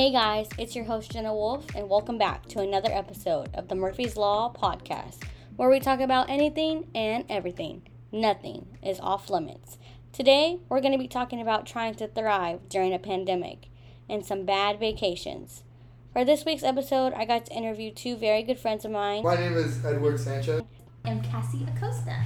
Hey guys, it's your host Jenna Wolf, and welcome back to another episode of the Murphy's Law podcast, where we talk about anything and everything. Nothing is off limits. Today, we're going to be talking about trying to thrive during a pandemic and some bad vacations. For this week's episode, I got to interview two very good friends of mine. My name is Edward Sanchez. I'm Cassie Acosta.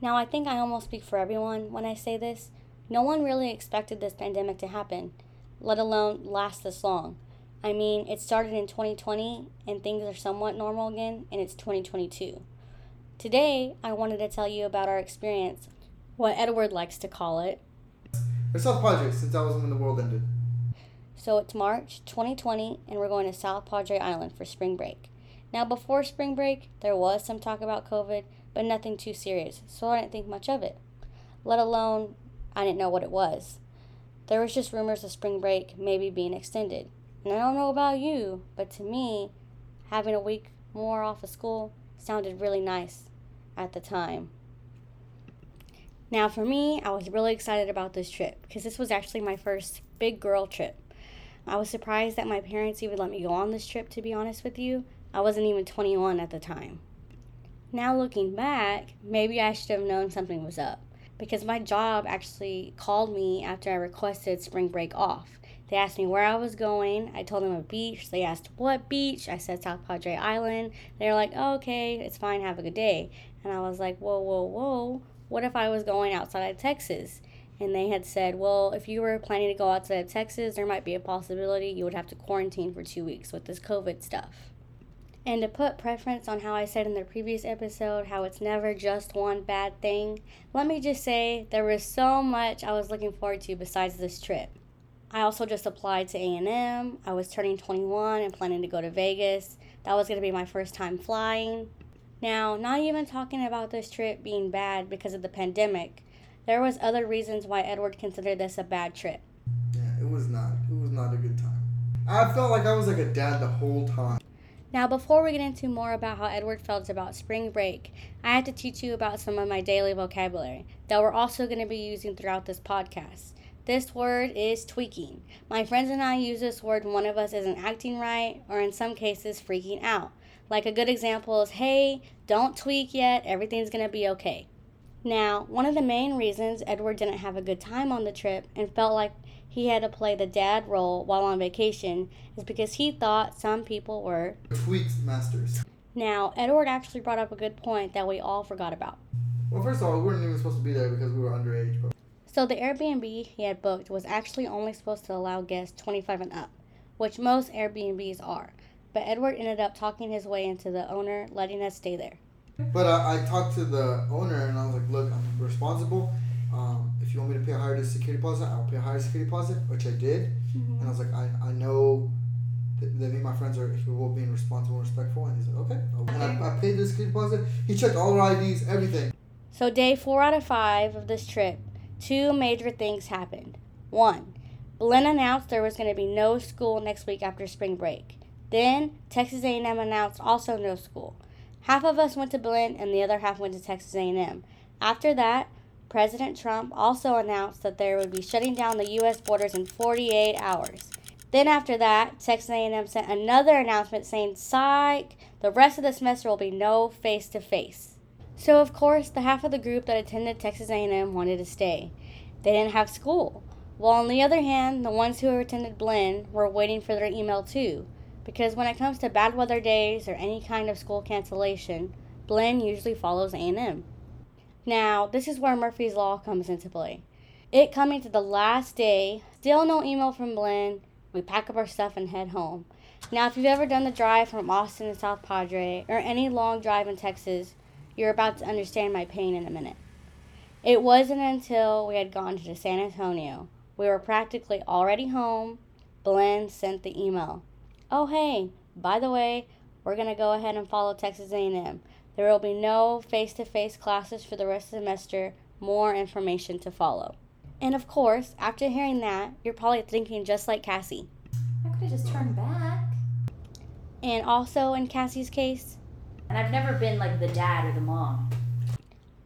Now, I think I almost speak for everyone when I say this. No one really expected this pandemic to happen, let alone last this long. I mean, it started in 2020 and things are somewhat normal again, and it's 2022. Today, I wanted to tell you about our experience, what Edward likes to call it. It's South Padre since I was when the world ended. So it's March 2020, and we're going to South Padre Island for spring break. Now, before spring break, there was some talk about COVID, but nothing too serious, so I didn't think much of it. Let alone, I didn't know what it was. There was just rumors of spring break maybe being extended. And I don't know about you, but to me, having a week more off of school sounded really nice at the time. Now, for me, I was really excited about this trip because this was actually my first big girl trip. I was surprised that my parents even let me go on this trip, to be honest with you. I wasn't even 21 at the time. Now, looking back, maybe I should have known something was up because my job actually called me after I requested spring break off. They asked me where I was going. I told them a beach. They asked what beach. I said South Padre Island. They were like, oh, okay, it's fine. Have a good day. And I was like, whoa, whoa, whoa. What if I was going outside of Texas? And they had said, well, if you were planning to go outside of Texas, there might be a possibility you would have to quarantine for two weeks with this COVID stuff. And to put preference on how I said in the previous episode, how it's never just one bad thing, let me just say there was so much I was looking forward to besides this trip. I also just applied to A&M. I was turning 21 and planning to go to Vegas. That was going to be my first time flying. Now, not even talking about this trip being bad because of the pandemic, there was other reasons why Edward considered this a bad trip. Yeah, it was not. It was not a good time. I felt like I was like a dad the whole time. Now, before we get into more about how Edward felt about spring break, I have to teach you about some of my daily vocabulary that we're also going to be using throughout this podcast. This word is tweaking. My friends and I use this word when one of us isn't acting right or in some cases freaking out. Like a good example is, hey, don't tweak yet, everything's going to be okay. Now, one of the main reasons Edward didn't have a good time on the trip and felt like he had to play the dad role while on vacation is because he thought some people were tweaked masters. Now, Edward actually brought up a good point that we all forgot about. Well, first of all, we weren't even supposed to be there because we were underage. But... So, the Airbnb he had booked was actually only supposed to allow guests 25 and up, which most Airbnbs are. But Edward ended up talking his way into the owner letting us stay there. But uh, I talked to the owner and I was like, look, I'm responsible. Um, if you want me to pay a higher security deposit, I'll pay a higher security deposit, which I did. Mm-hmm. And I was like, I, I know that, that me and my friends are capable of being responsible and respectful. And he's like, okay. And I, I paid the security deposit. He checked all our IDs, everything. So, day four out of five of this trip, two major things happened. One, Blinn announced there was going to be no school next week after spring break. Then, Texas A&M announced also no school. Half of us went to Blinn and the other half went to Texas A&M. After that, President Trump also announced that there would be shutting down the U.S. borders in 48 hours. Then after that, Texas A&M sent another announcement saying, "Psych, the rest of the semester will be no face-to-face." So of course, the half of the group that attended Texas A&M wanted to stay. They didn't have school. While on the other hand, the ones who attended Blinn were waiting for their email too, because when it comes to bad weather days or any kind of school cancellation, Blinn usually follows A&M. Now, this is where Murphy's Law comes into play. It coming to the last day, still no email from Blinn. We pack up our stuff and head home. Now, if you've ever done the drive from Austin to South Padre or any long drive in Texas, you're about to understand my pain in a minute. It wasn't until we had gone to San Antonio, we were practically already home, Blinn sent the email. Oh, hey, by the way, we're going to go ahead and follow Texas A&M. There will be no face to face classes for the rest of the semester, more information to follow. And of course, after hearing that, you're probably thinking just like Cassie. I could have just turned back. And also in Cassie's case, and I've never been like the dad or the mom.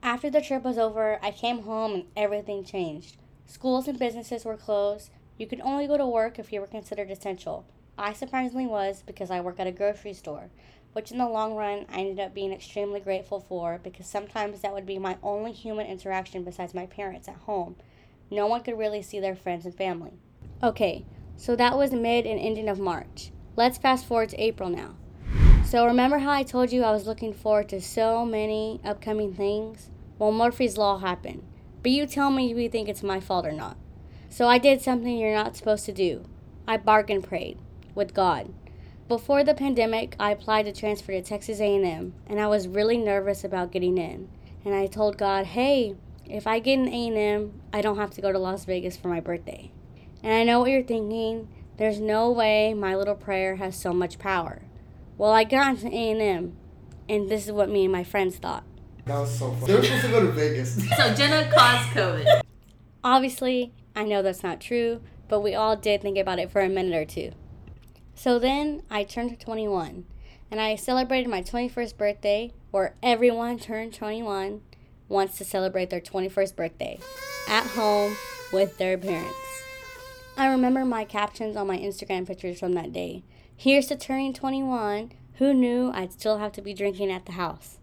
After the trip was over, I came home and everything changed. Schools and businesses were closed, You could only go to work if you were considered essential. I surprisingly was because I work at a grocery store, which in the long run I ended up being extremely grateful for because sometimes that would be my only human interaction besides my parents at home. No one could really see their friends and family. Okay, so that was mid and ending of March. Let's fast forward to April now. So remember how I told you I was looking forward to so many upcoming things? Well, Murphy's Law happened. But you tell me if you think it's my fault or not. So I did something you're not supposed to do. I bargain prayed with God. Before the pandemic, I applied to transfer to Texas A&M, and I was really nervous about getting in. And I told God, "Hey, if I get in A&M, I don't have to go to Las Vegas for my birthday." And I know what you're thinking. There's no way my little prayer has so much power. Well, I got into A&M, and this is what me and my friends thought. That was so fun. They were supposed to go to Vegas. So Jenna caused COVID. Obviously, I know that's not true, but we all did think about it for a minute or two. So then I turned 21, and I celebrated my 21st birthday, where everyone turned 21 wants to celebrate their 21st birthday at home with their parents. I remember my captions on my Instagram pictures from that day. Here's to turning 21. Who knew I'd still have to be drinking at the house?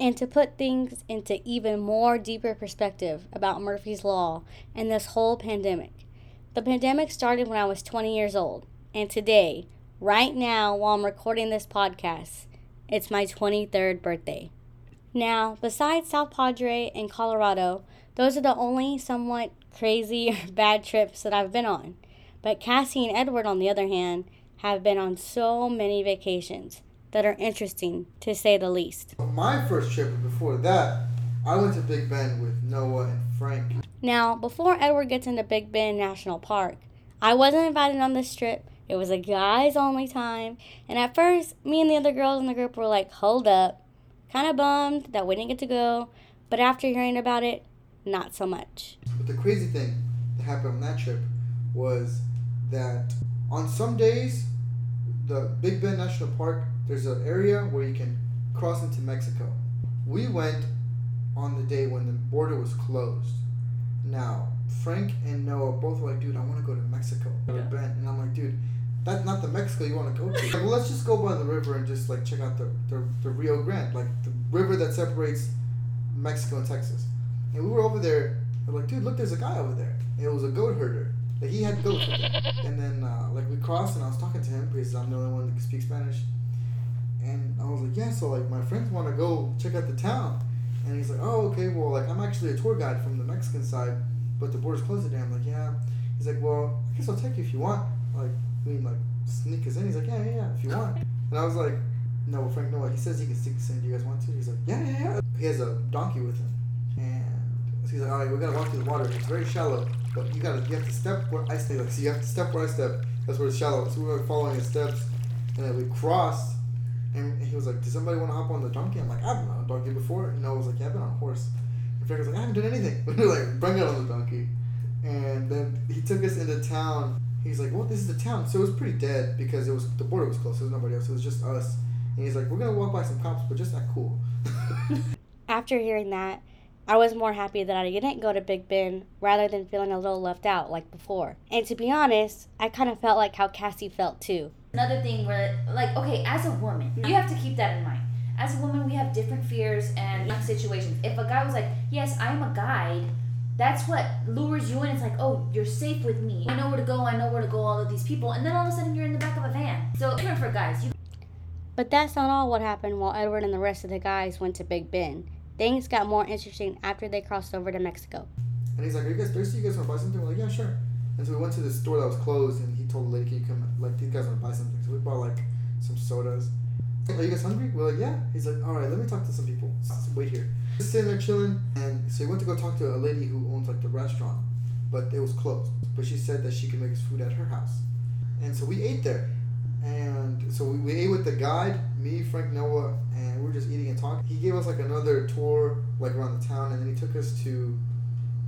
And to put things into even more deeper perspective about Murphy's Law and this whole pandemic. The pandemic started when I was 20 years old, and today, right now, while I'm recording this podcast, it's my 23rd birthday. Now, besides South Padre and Colorado, those are the only somewhat crazy or bad trips that I've been on. But Cassie and Edward, on the other hand, have been on so many vacations that are interesting to say the least. My first trip before that, I went to Big Bend with Noah and Frank. Now, before Edward gets into Big Bend National Park, I wasn't invited on this trip. It was a guys only time. And at first, me and the other girls in the group were like, hold up. Kind of bummed that we didn't get to go. But after hearing about it, not so much. But the crazy thing that happened on that trip was that on some days, the Big Bend National Park, there's an area where you can cross into Mexico. We went on the day when the border was closed. Now, Frank and Noah both were like, dude, I want to you want to go to. Like, well, let's just go by the river and just like check out the, the, the Rio Grande, like the river that separates Mexico and Texas. And we were over there. We're like, dude, look, there's a guy over there. And it was a goat herder. Like he had goats. And then uh, like we crossed, and I was talking to him because I'm the only one that can speak Spanish. And I was like, yeah, so like my friends want to go check out the town. And he's like, oh, okay, well, like I'm actually a tour guide from the Mexican side, but the border's closed today. I'm like, yeah. He's like, well, I guess I'll take you if you want. Like, I mean, like sneak us in. He's like, yeah, yeah, yeah, if you want. And I was like, no, Frank, no. He says he can sneak us in. Do you guys want to? He's like, yeah, yeah, yeah. He has a donkey with him, and he's like, all right, we're gonna walk through the water. It's very shallow, but you gotta, you have to step where I stay. Like, so you have to step where I step. That's where it's shallow. So we were following his steps, and then we crossed. And he was like, "Does somebody want to hop on the donkey?" I'm like, "I've been on a donkey before." And Noah was like, "Yeah, I've been on a horse." And Frank was like, "I haven't done anything." We were like, "Bring it on the donkey." And then he took us into town. He's like, "Well, this is the town." So it was pretty dead because it was the border was closed. So there was nobody else. It was just us. And he's like, "We're gonna walk by some cops, but just act cool." After hearing that, I was more happy that I didn't go to Big Bend rather than feeling a little left out like before. And to be honest, I kind of felt like how Cassie felt too. Another thing where, like, okay, as a woman, you have to keep that in mind. As a woman, we have different fears and situations. If a guy was like, yes, I'm a guide, that's what lures you in. It's like, oh, you're safe with me. I know where to go. I know where to go. All of these people, and then all of a sudden you're in the back of a van. So different for guys. You But that's not all what happened while Edward and the rest of the guys went to Big Bend. Things got more interesting after they crossed over to Mexico. And he's like, "Are you guys thirsty? You guys want to buy something?" We're like, "Yeah, sure." And so we went to the store that was closed, and he told the lady, "Can you come? Like, these guys want to buy something?" So we bought like some sodas. Are you guys hungry? We're like, "Yeah." He's like, "All right, let me talk to some people. S- Wait here." Just sitting there chilling, and so he went to go talk to a lady who owns like the restaurant, but it was closed. But she said that she could make us food at her house, and so we ate there. And so we, we ate with the guide, me, Frank, Noah, and we were just eating and talking. He gave us like another tour, like around the town, and then he took us to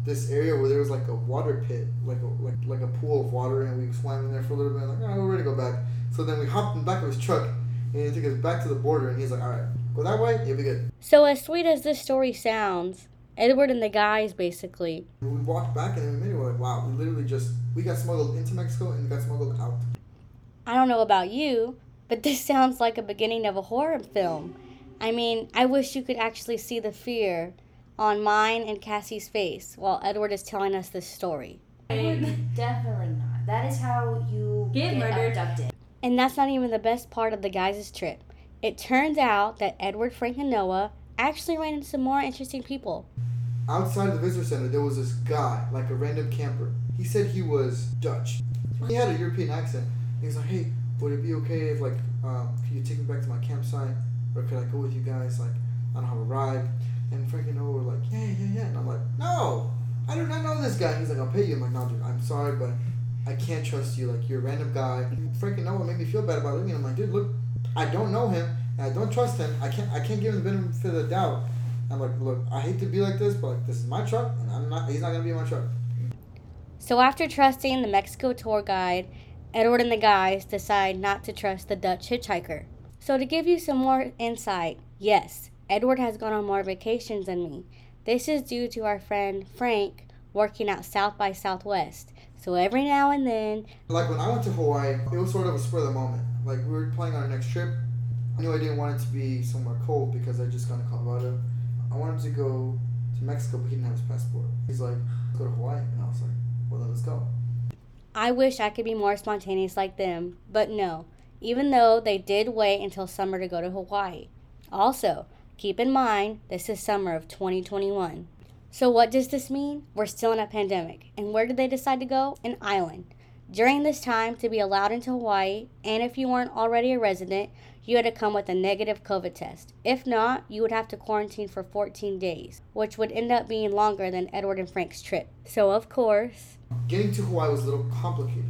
this area where there was like a water pit, like a, like like a pool of water, and we swam in there for a little bit. Like, oh, we're ready to go back. So then we hopped in the back of his truck, and he took us back to the border, and he's like, all right, go that way, you'll be good. So, as sweet as this story sounds, Edward and the guys basically. We walked back and then we made it. We're like, wow, we literally just we got smuggled into Mexico and we got smuggled out. I don't know about you, but this sounds like a beginning of a horror film. I mean, I wish you could actually see the fear on mine and Cassie's face while Edward is telling us this story. Definitely not. That is how you Get get, murdered. abducted. And that's not even the best part of the guys' trip. It turns out that Edward, Frank, and Noah actually ran into some more interesting people. Outside of the visitor center, there was this guy, like a random camper. He said he was Dutch. He had a European accent. He was like, "Hey, would it be okay if like, um, could you take me back to my campsite, or could I go with you guys? Like, I don't have a ride." And Frank and Noah were like, "Yeah, yeah, yeah." And I'm like, "No, I do not know this guy." He's like, "I'll pay you." I'm like, "No, dude, I'm sorry, but I can't trust you. Like, you're a random guy." Frank and Noah made me feel bad about leaving. I'm like, "Dude, look, I don't know him, and I don't trust him. I can't, I can't give him the benefit of the doubt." I'm like, "Look, I hate to be like this, but like, this is my truck, and I'm not. He's not gonna be in my truck." So after trusting the Mexico tour guide, Edward and the guys decide not to trust the Dutch hitchhiker. So to give you some more insight, yes, Edward has gone on more vacations than me. This is due to our friend Frank working out South by Southwest. So every now and then, Like when I went to Hawaii, it was sort of a spur of the moment. Like we were planning on our next trip. I knew I didn't want it to be somewhere cold because I just got to Colorado. I wanted to go to Mexico, but he didn't have his passport. He's like, "Let's go to Hawaii," and I was like, "Well, then let's go." I wish I could be more spontaneous like them, but no, even though they did wait until summer to go to Hawaii. Also, keep in mind this is summer of 2021. So, what does this mean? We're still in a pandemic. And where did they decide to go? An island. During this time, to be allowed into Hawaii, and if you weren't already a resident, you had to come with a negative COVID test. If not, you would have to quarantine for 14 days, which would end up being longer than Edward and Frank's trip. So, of course, Getting to Hawaii was a little complicated.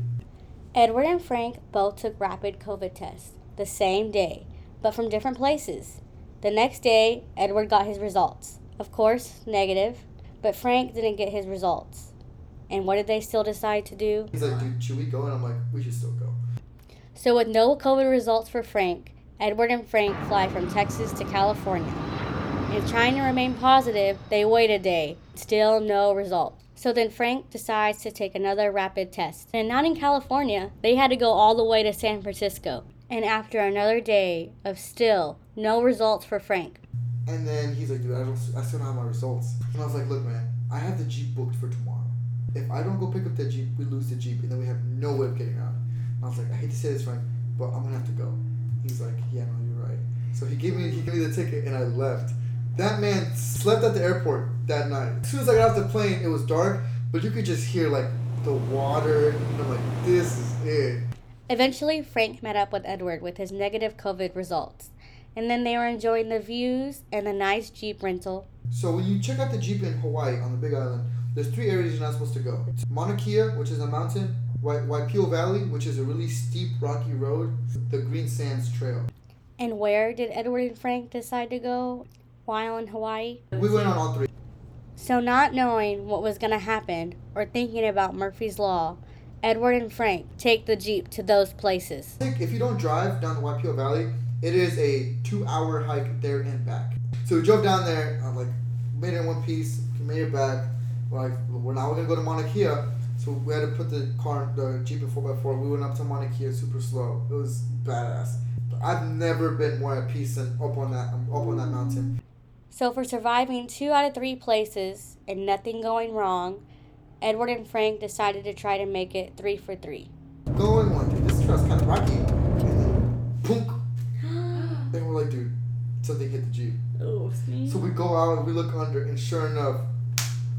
Edward and Frank both took rapid COVID tests the same day, but from different places. The next day, Edward got his results. Of course, negative, but Frank didn't get his results. And what did they still decide to do? He's like, "Dude, should we go?" And I'm like, "We should still go." So, with no COVID results for Frank, Edward and Frank fly from Texas to California. And trying to remain positive, they wait a day. Still no result. So then Frank decides to take another rapid test. And not in California, they had to go all the way to San Francisco. And after another day of still no results for Frank, And then he's like, "Dude, I don't, I still don't have my results." And I was like, "Look, man, I have the jeep booked for tomorrow. If I don't go pick up the jeep, we lose the jeep, and then we have no way of getting out." And I was like, "I hate to say this, Frank, but I'm gonna have to go." He's like, "Yeah, no, you're right." So he gave me he gave me the ticket, and I left. That man slept at the airport that night. As soon as I got off the plane, it was dark, but you could just hear like the water. And I'm like, "This is it." Eventually, Frank met up with Edward with his negative COVID results. And then they were enjoying the views and the nice Jeep rental. So when you check out the Jeep in Hawaii on the Big Island, there's three areas you're not supposed to go. It's Mauna Kea, which is a mountain, Waipio Valley, which is a really steep, rocky road, the Green Sands Trail. And where did Edward and Frank decide to go while in Hawaii? We went on all three. So, not knowing what was going to happen or thinking about Murphy's Law, Edward and Frank take the Jeep to those places. If you don't drive down the Waipio Valley, it is a two-hour hike there and back. So we drove down there, uh, like made it in one piece, made it back. We're like, we're now gonna go to Mauna Kea, so we had to put the car, the Jeep in four x four. We went up to Mauna Kea super slow. It was badass. I've never been more at peace than up on that up on that mountain. So, for surviving two out of three places and nothing going wrong, Edward and Frank decided to try to make it three for three. Going one, this trail's kind of rocky, and then punk. Something hit the Jeep. Oh, sneeze. So we go out and we look under, and sure enough,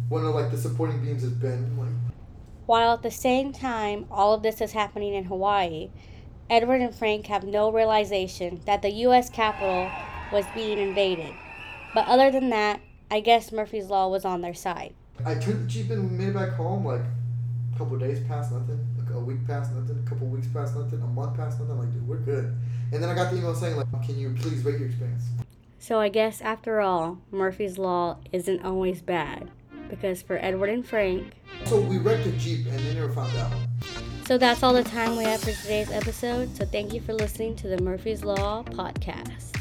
one of like the supporting beams is bent. Like, While at the same time all of this is happening in Hawaii, Edward and Frank have no realization that the U.S. Capitol was being invaded. But other than that, I guess Murphy's Law was on their side. I turned the Jeep in, we made it back home. Like a couple of days past nothing, like a week past nothing, a couple weeks past nothing, a month past nothing. I'm like, dude, we're good. And then I got the email saying like, can you please rate your experience? So I guess after all, Murphy's Law isn't always bad. Because for Edward and Frank, So we wrecked the Jeep, and they never found out. so that's all the time we have for today's episode. So thank you for listening to the Murphy's Law podcast.